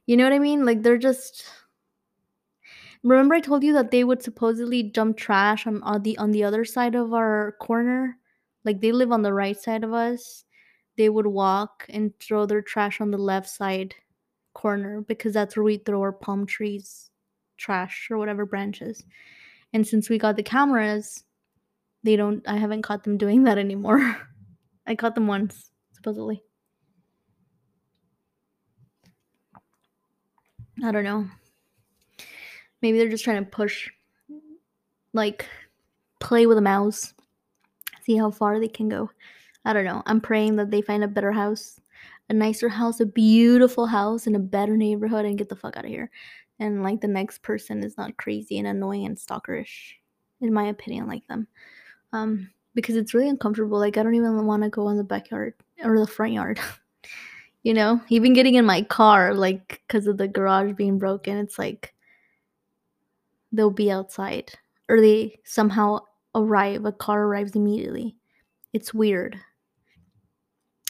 [SPEAKER 1] You know what I mean? Like they're just. Remember, I told you that they would supposedly dump trash on, on the on the other side of our corner. Like they live on the right side of us. They would walk and throw their trash on the left side corner because that's where we throw our palm trees, trash or whatever branches. And since we got the cameras, they don't I haven't caught them doing that anymore. I caught them once, supposedly. I don't know. Maybe they're just trying to push like play with a mouse. See how far they can go. I don't know. I'm praying that they find a better house, a nicer house, a beautiful house in a better neighborhood and get the fuck out of here and like the next person is not crazy and annoying and stalkerish in my opinion like them um because it's really uncomfortable like i don't even want to go in the backyard or the front yard you know even getting in my car like because of the garage being broken it's like they'll be outside or they somehow arrive a car arrives immediately it's weird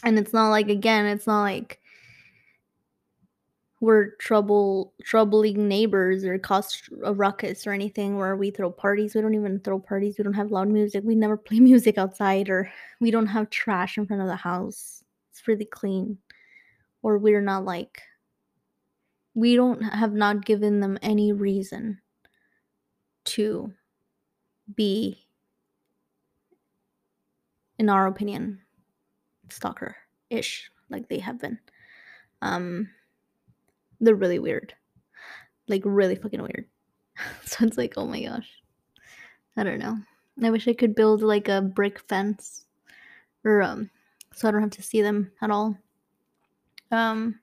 [SPEAKER 1] and it's not like again it's not like we're trouble troubling neighbors or cause a ruckus or anything where we throw parties. We don't even throw parties. We don't have loud music. We never play music outside or we don't have trash in front of the house. It's really clean. Or we're not like we don't have not given them any reason to be in our opinion stalker ish like they have been. Um they're really weird. Like really fucking weird. so it's like, oh my gosh. I don't know. I wish I could build like a brick fence or um so I don't have to see them at all. Um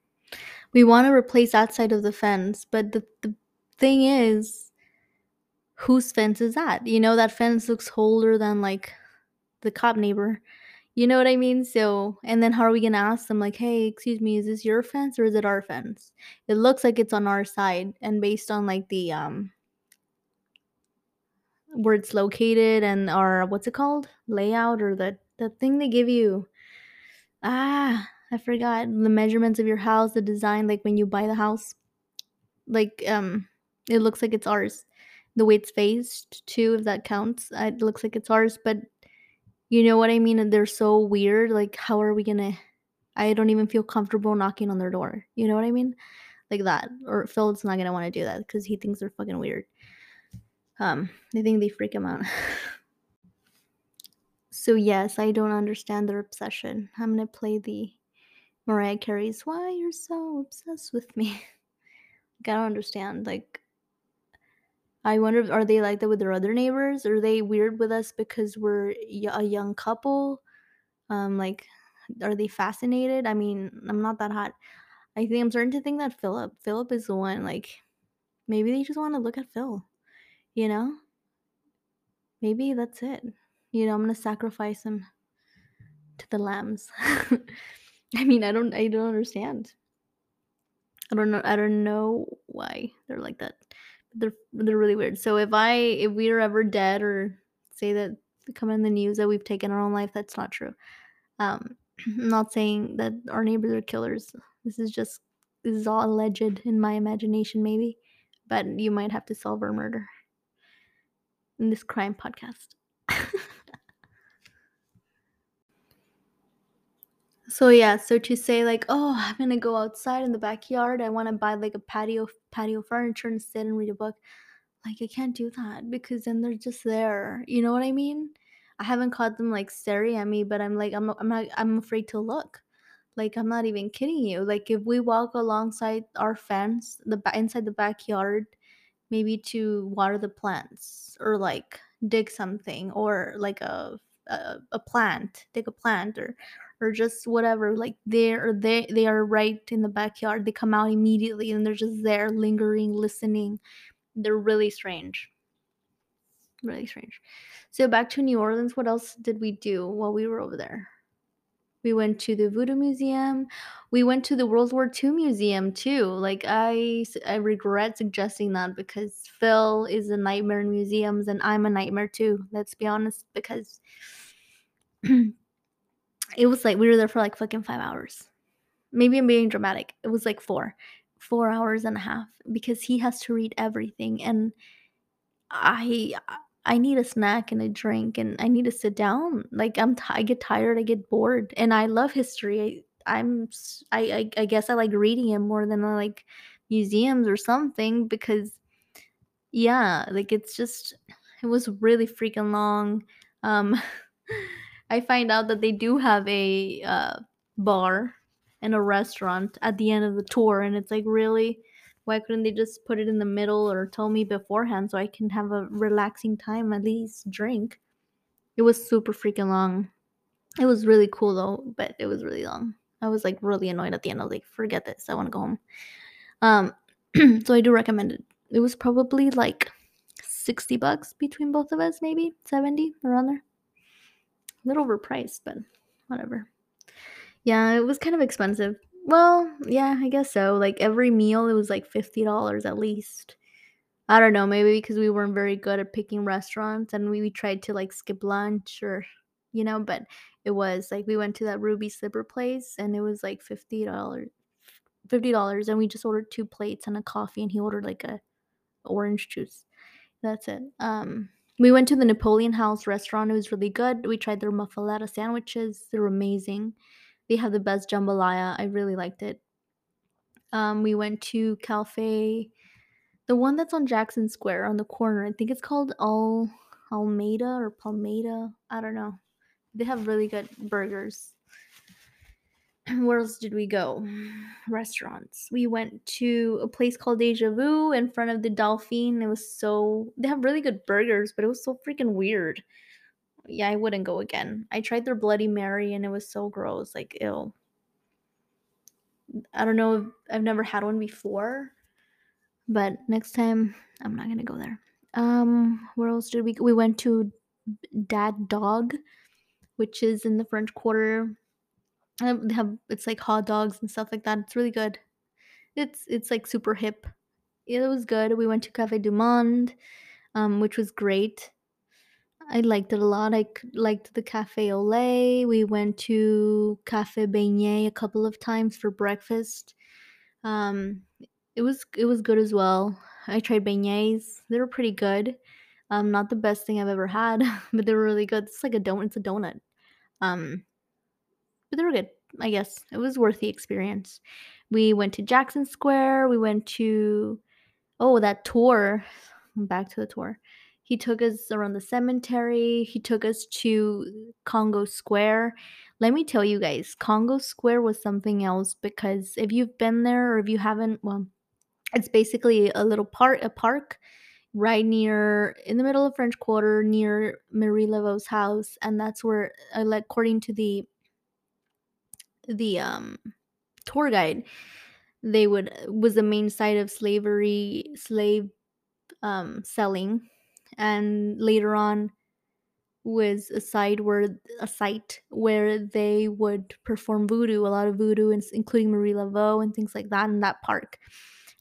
[SPEAKER 1] we want to replace that side of the fence, but the, the thing is whose fence is that? You know that fence looks older than like the cop neighbor you know what I mean? So, and then how are we going to ask them, like, hey, excuse me, is this your fence or is it our fence? It looks like it's on our side. And based on like the, um, where it's located and our, what's it called? Layout or the, the thing they give you. Ah, I forgot the measurements of your house, the design, like when you buy the house. Like, um, it looks like it's ours. The way it's faced, too, if that counts, it looks like it's ours. But you know what I mean? And they're so weird. Like, how are we gonna? I don't even feel comfortable knocking on their door. You know what I mean? Like that. Or Phil's not gonna want to do that because he thinks they're fucking weird. Um, I think they freak him out. so yes, I don't understand their obsession. I'm gonna play the Mariah Carey's "Why You're So Obsessed with Me." like, I don't understand. Like, I wonder, are they like that with their other neighbors? Are they weird with us because we're a young couple? Um, like, are they fascinated? I mean, I'm not that hot. I think I'm starting to think that Philip, Philip is the one. Like, maybe they just want to look at Phil. You know, maybe that's it. You know, I'm gonna sacrifice him to the lambs. I mean, I don't, I don't understand. I don't know. I don't know why they're like that they're they're really weird. So if I if we are ever dead or say that come in the news that we've taken our own life, that's not true. Um, I'm not saying that our neighbors are killers. This is just this is all alleged in my imagination, maybe. But you might have to solve our murder in this crime podcast. So yeah, so to say like, oh, I'm gonna go outside in the backyard. I want to buy like a patio patio furniture and sit and read a book. Like I can't do that because then they're just there. You know what I mean? I haven't caught them like staring at me, but I'm like I'm I'm not I'm afraid to look. Like I'm not even kidding you. Like if we walk alongside our fence, the inside the backyard, maybe to water the plants or like dig something or like a a, a plant, dig a plant or or just whatever. Like they're they they are right in the backyard. They come out immediately and they're just there lingering, listening. They're really strange. Really strange. So back to New Orleans, what else did we do while we were over there? We went to the Voodoo Museum. We went to the World War II Museum too. Like i i regret suggesting that because Phil is a nightmare in museums and I'm a nightmare too. Let's be honest, because it was like we were there for like fucking five hours. Maybe I'm being dramatic. It was like four, four hours and a half because he has to read everything and I I need a snack and a drink and I need to sit down. Like I'm t- I get tired, I get bored, and I love history. I, I'm I, I I guess I like reading it more than I like museums or something because yeah, like it's just it was really freaking long. Um I find out that they do have a uh, bar and a restaurant at the end of the tour and it's like really why couldn't they just put it in the middle or tell me beforehand so I can have a relaxing time at least drink. It was super freaking long. It was really cool though, but it was really long. I was like really annoyed at the end. I was like, forget this. I want to go home. Um, so I do recommend it. It was probably like 60 bucks between both of us, maybe 70 around there. Little overpriced, but whatever. Yeah, it was kind of expensive. Well, yeah, I guess so. Like every meal, it was like $50 at least. I don't know, maybe because we weren't very good at picking restaurants and we, we tried to like skip lunch or, you know, but it was like we went to that Ruby Slipper place and it was like $50. $50 and we just ordered two plates and a coffee and he ordered like a orange juice. That's it. Um, we went to the Napoleon House restaurant. It was really good. We tried their muffaletta sandwiches. They're amazing. They have the best jambalaya. I really liked it. Um, we went to Cafe, the one that's on Jackson Square on the corner. I think it's called Al Almeida or Palmeida. I don't know. They have really good burgers. Where else did we go? Restaurants. We went to a place called Deja Vu in front of the Dolphin. It was so they have really good burgers, but it was so freaking weird. Yeah, I wouldn't go again. I tried their Bloody Mary and it was so gross. Like, ill. I don't know. I've never had one before, but next time I'm not gonna go there. Um, where else did we? go? We went to Dat Dog, which is in the French Quarter. They have it's like hot dogs and stuff like that. It's really good. It's it's like super hip. It was good. We went to Cafe du Monde, um, which was great. I liked it a lot. I liked the Cafe lait. We went to Cafe Beignet a couple of times for breakfast. Um, it was it was good as well. I tried beignets. They were pretty good. Um, not the best thing I've ever had, but they were really good. It's like a donut. It's a donut. Um, but they were good. I guess it was worth the experience. We went to Jackson Square. We went to oh that tour. Back to the tour. He took us around the cemetery. He took us to Congo Square. Let me tell you guys, Congo Square was something else because if you've been there or if you haven't, well, it's basically a little part a park right near in the middle of French Quarter near Marie Laveau's house, and that's where, uh, according to the the um tour guide, they would was the main site of slavery, slave um selling, and later on was a site where a site where they would perform voodoo, a lot of voodoo, including Marie Laveau and things like that in that park.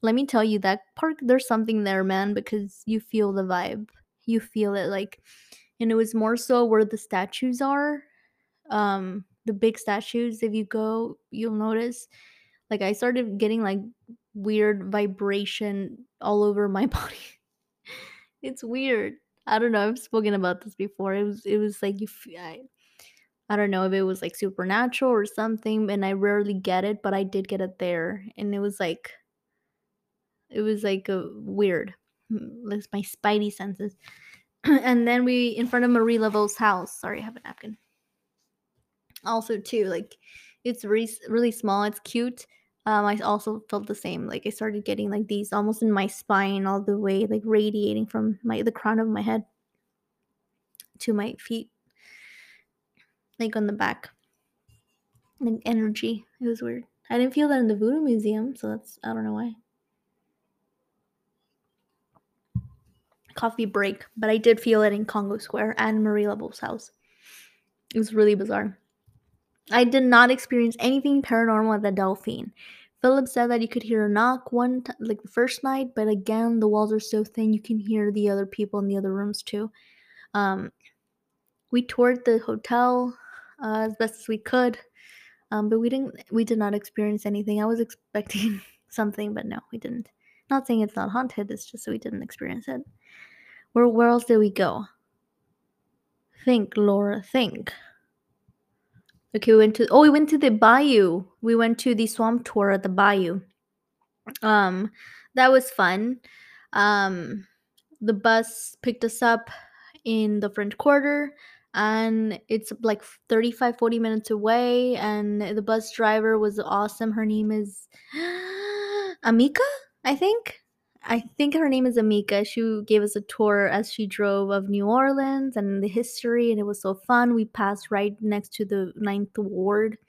[SPEAKER 1] Let me tell you, that park, there's something there, man, because you feel the vibe. You feel it, like, and it was more so where the statues are, um, the big statues. If you go, you'll notice. Like, I started getting like weird vibration all over my body. it's weird. I don't know. I've spoken about this before. It was it was like you I, I don't know if it was like supernatural or something and I rarely get it, but I did get it there and it was like it was like a weird. Mm, It's my spidey senses. and then we in front of Marie Laveau's house. Sorry, I have a napkin. Also, too, like it's really really small. It's cute. Um, I also felt the same. Like I started getting like these almost in my spine, all the way like radiating from my the crown of my head to my feet, like on the back. Like energy. It was weird. I didn't feel that in the Voodoo Museum, so that's I don't know why. Coffee break, but I did feel it in Congo Square and Marie Laveau's house. It was really bizarre. I did not experience anything paranormal at the Dauphine. Philip said that you could hear a knock one t- like the first night, but again the walls are so thin you can hear the other people in the other rooms too. Um, we toured the hotel uh, as best as we could, um, but we didn't. We did not experience anything. I was expecting something, but no, we didn't. Not saying it's not haunted. It's just we didn't experience it. Where where else did we go? Think, Lora. Think. Okay, we went to oh we went to the bayou. We went to the swamp tour at the bayou. Um that was fun. Um the bus picked us up in the French Quarter and it's like 35 40 minutes away and the bus driver was awesome. Her name is Amika, I think. I think her name is Amika. She gave us a tour as she drove of New Orleans and the history, and it was so fun. We passed right next to the Ninth Ward,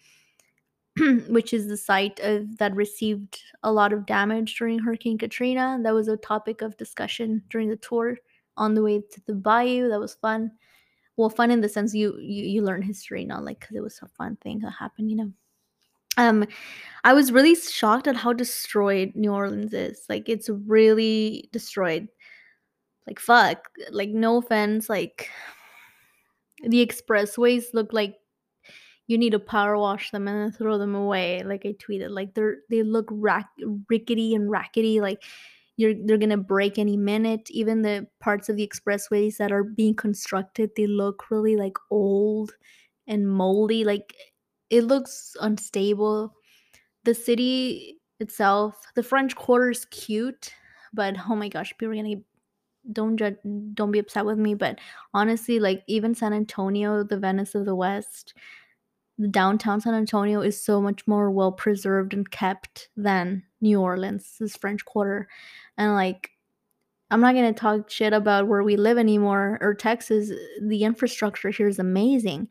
[SPEAKER 1] which is the site of that received a lot of damage during Hurricane Katrina. That was a topic of discussion during the tour on the way to the bayou. That was fun. Well, fun in the sense you you, you learn history, not like because it was a fun thing that happened, you know. Um, I was really shocked at how destroyed New Orleans is. Like it's really destroyed. Like fuck. Like no offense, like the expressways look like you need to power wash them and then throw them away. Like I tweeted, like they're they look rack, rickety and rackety. Like you're they're gonna break any minute. Even the parts of the expressways that are being constructed, they look really like old and moldy. Like it looks unstable. The city itself, the French Quarter is cute, but oh my gosh, people are gonna don't judge, don't be upset with me, but honestly, like even San Antonio, the Venice of the West, the downtown San Antonio is so much more well preserved and kept than New Orleans, this French Quarter, and like I'm not gonna talk shit about where we live anymore or Texas. The infrastructure here is amazing.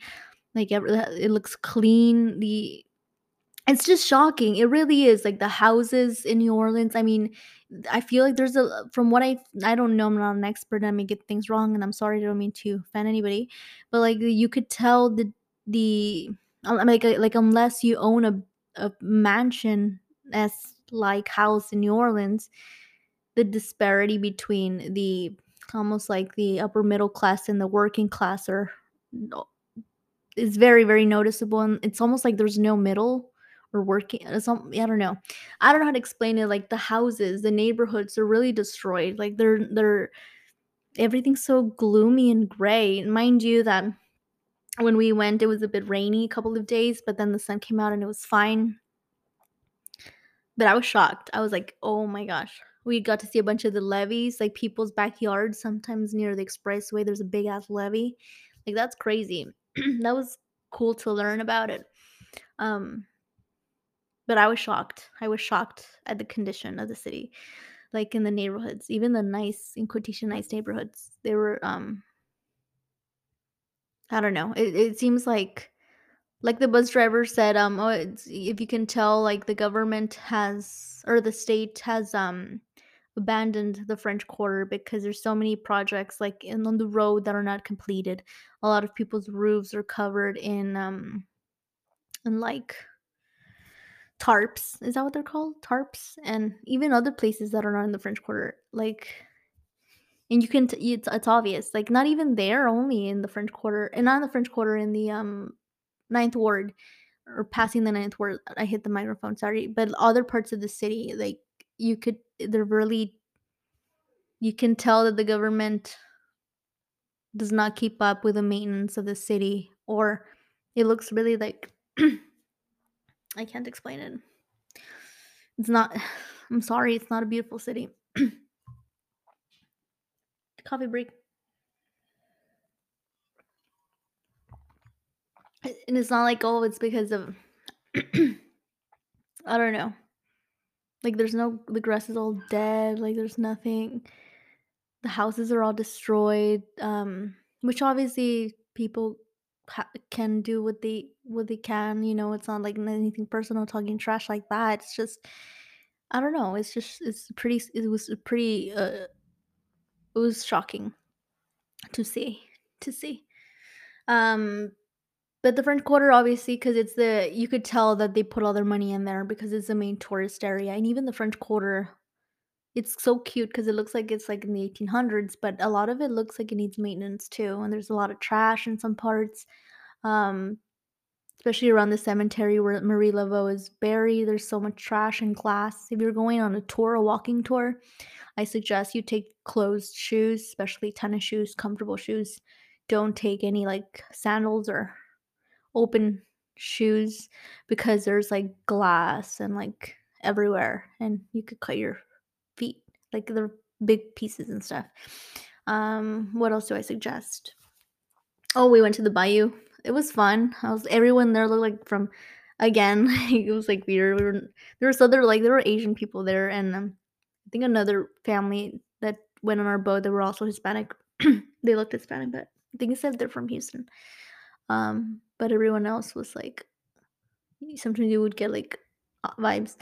[SPEAKER 1] Like uh, it looks clean. The it's just shocking. It really is. Like the houses in New Orleans. I mean, I feel like there's a from what I I don't know. I'm not an expert. I may get things wrong, and I'm sorry. I don't mean to offend anybody, but like you could tell the the um, like uh, like unless you own a a mansion as like house in New Orleans, the disparity between the almost like the upper middle class and the working class are is very very noticeable and it's almost like there's no middle or working uh, some I don't know. I don't know how to explain it like the houses, the neighborhoods are really destroyed. Like they're they're everything's so gloomy and gray. Mind you that when we went it was a bit rainy a couple of days, but then the sun came out and it was fine. But I was shocked. I was like, "Oh my gosh." We got to see a bunch of the levees, like people's backyards. Sometimes near the expressway, there's a big ass levee. Like that's crazy. that was cool to learn about it. Um, but I was shocked. I was shocked at the condition of the city, like in the neighborhoods, even the nice, in quotation, nice neighborhoods. They were, um, I don't know. It, it seems like, like the bus driver said, um, oh, if you can tell, like the government has or the state has, um, abandoned the French Quarter because there's so many projects like in on the road that are not completed. A lot of people's roofs are covered in um in like tarps. Is that what they're called? Tarps and even other places that are not in the French Quarter. Like and you can t- it's, it's obvious like not even there only in the french quarter and not in the french quarter in the um ninth ward or passing the ninth ward i hit the microphone sorry but other parts of the city like you could they're really you can tell that the government does not keep up with the maintenance of the city or it looks really like I can't explain it. It's not I'm sorry, it's not a beautiful city. Coffee break. And it's not like oh, it's because of I don't know. Like there's no the grass is all dead, like there's nothing. The houses are all destroyed. Um which obviously people ha- can do what they what they can, you know, it's not like anything personal talking trash like that. It's just I don't know, it's just it's pretty it was pretty uh it was shocking to see to see. Um But the French Quarter, obviously, because it's the you could tell that they put all their money in there because it's the main tourist area, and even the French Quarter, it's so cute because it looks like it's like in the 1800s, but a lot of it looks like it needs maintenance too, and there's a lot of trash in some parts, um, especially around the cemetery where Marie Laveau is buried. There's so much trash and glass. If you're going on a tour, a walking tour, I suggest you take closed shoes, especially tennis shoes, comfortable shoes. Don't take any like sandals or open shoes because there's like glass and like everywhere and you could cut your feet like they're big pieces and stuff. Um what else do i suggest? Oh we went to the bayou. It was fun. I was everyone there looked like from again it was like weird. We were there was other like there were asian people there and um, i think another family that went on our boat they were also hispanic. They looked hispanic but i think it said they're from houston um, but everyone else was like sometimes you would get like uh, vibes.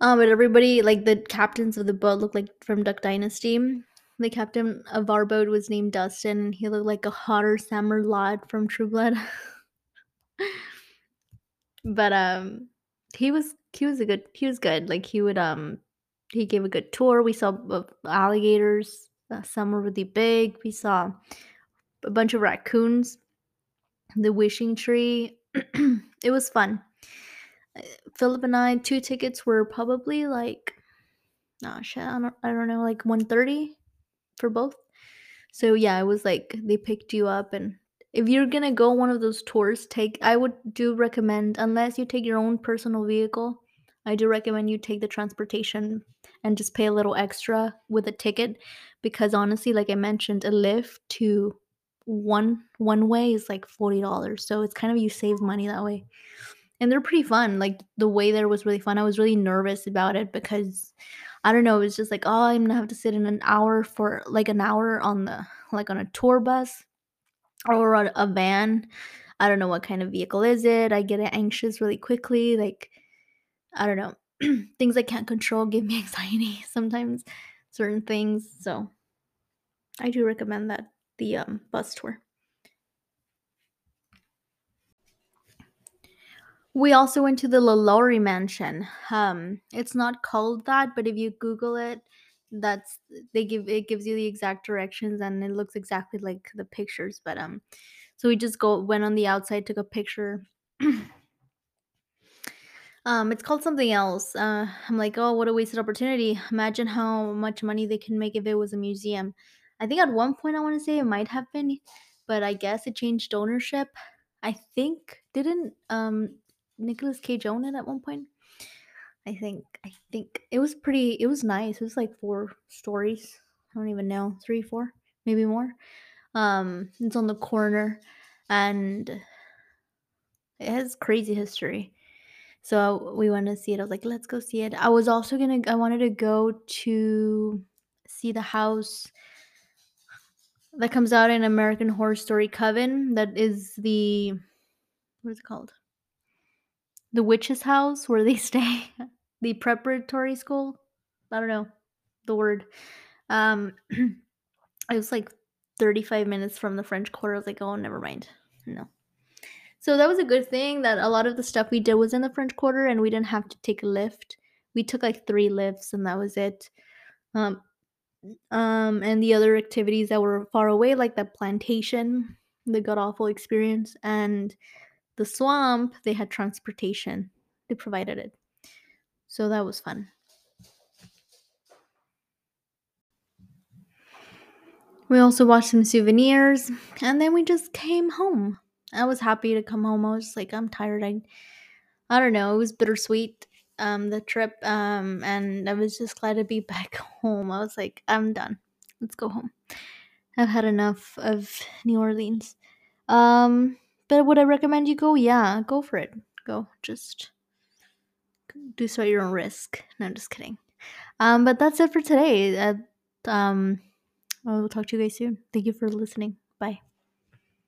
[SPEAKER 1] Um, but everybody like the captains of the boat looked like from Duck Dynasty. The captain of our boat was named Dustin, and he looked like a hotter Sam Merlotte from True Blood. but um, he was he was a good he was good. Like he would um he gave a good tour. We saw alligators. Uh, some were really big. We saw a bunch of raccoons the wishing tree. it was fun. Uh, Philip and I, two tickets were probably like, oh shit, I don't, I don't know, like 130 for both. So yeah, it was like they picked you up and if you're gonna go one of those tours, take I would do recommend unless you take your own personal vehicle, I do recommend you take the transportation and just pay a little extra with a ticket because honestly, like I mentioned, a Lyft to one one way is like $40. So it's kind of you save money that way. And they're pretty fun. Like the way there was really fun. I was really nervous about it because I don't know, it was just like, oh, I'm gonna have to sit in an hour for like an hour on the like on a tour bus or on a van. I don't know what kind of vehicle is it. I get anxious really quickly. Like I don't know. things I can't control give me anxiety sometimes, certain things. So I do recommend that the um, bus tour. We also went to the LaLaurie Mansion. Um, it's not called that, but if you Google it, that's they give it gives you the exact directions and it looks exactly like the pictures. But um, so we just go went on the outside, took a picture. um, it's called something else. Uh, I'm like, oh, what a wasted opportunity. Imagine how much money they can make if it was a museum. I think at one point I want to say it might have been, but I guess it changed ownership. I think didn't um Nicolas Cage own it at one point? I think I think it was pretty it was nice. It was like four stories. I don't even know. 3, 4, maybe more. Um it's on the corner and it has crazy history. So we went to see it. I was like, let's go see it. I was also gonna I wanted to go to see the house that comes out in American Horror Story Coven. That is the what is it called? The witch's house where they stay. the preparatory school. I don't know the word. Um, it was like 35 minutes from the French Quarter. I was like, oh, never mind. No. So that was a good thing that a lot of the stuff we did was in the French Quarter and we didn't have to take a Lyft. We took like three Lyfts and that was it. Um, um, and the other activities that were far away, like the plantation, the god awful experience, and the swamp, they had transportation. They provided it. So that was fun. We also watched some souvenirs and then we just came home. I was happy to come home. I was like, I'm tired. I I don't know, it was bittersweet um the trip um and I was just glad to be back home. I was like, I'm done. Let's go home. I've had enough of New Orleans. Um But would I recommend you go? Yeah, go for it. Go. Just do so at your own risk. No, I'm just kidding. Um, but that's it for today. Uh, um, I will talk to you guys soon. Thank you for listening. Bye.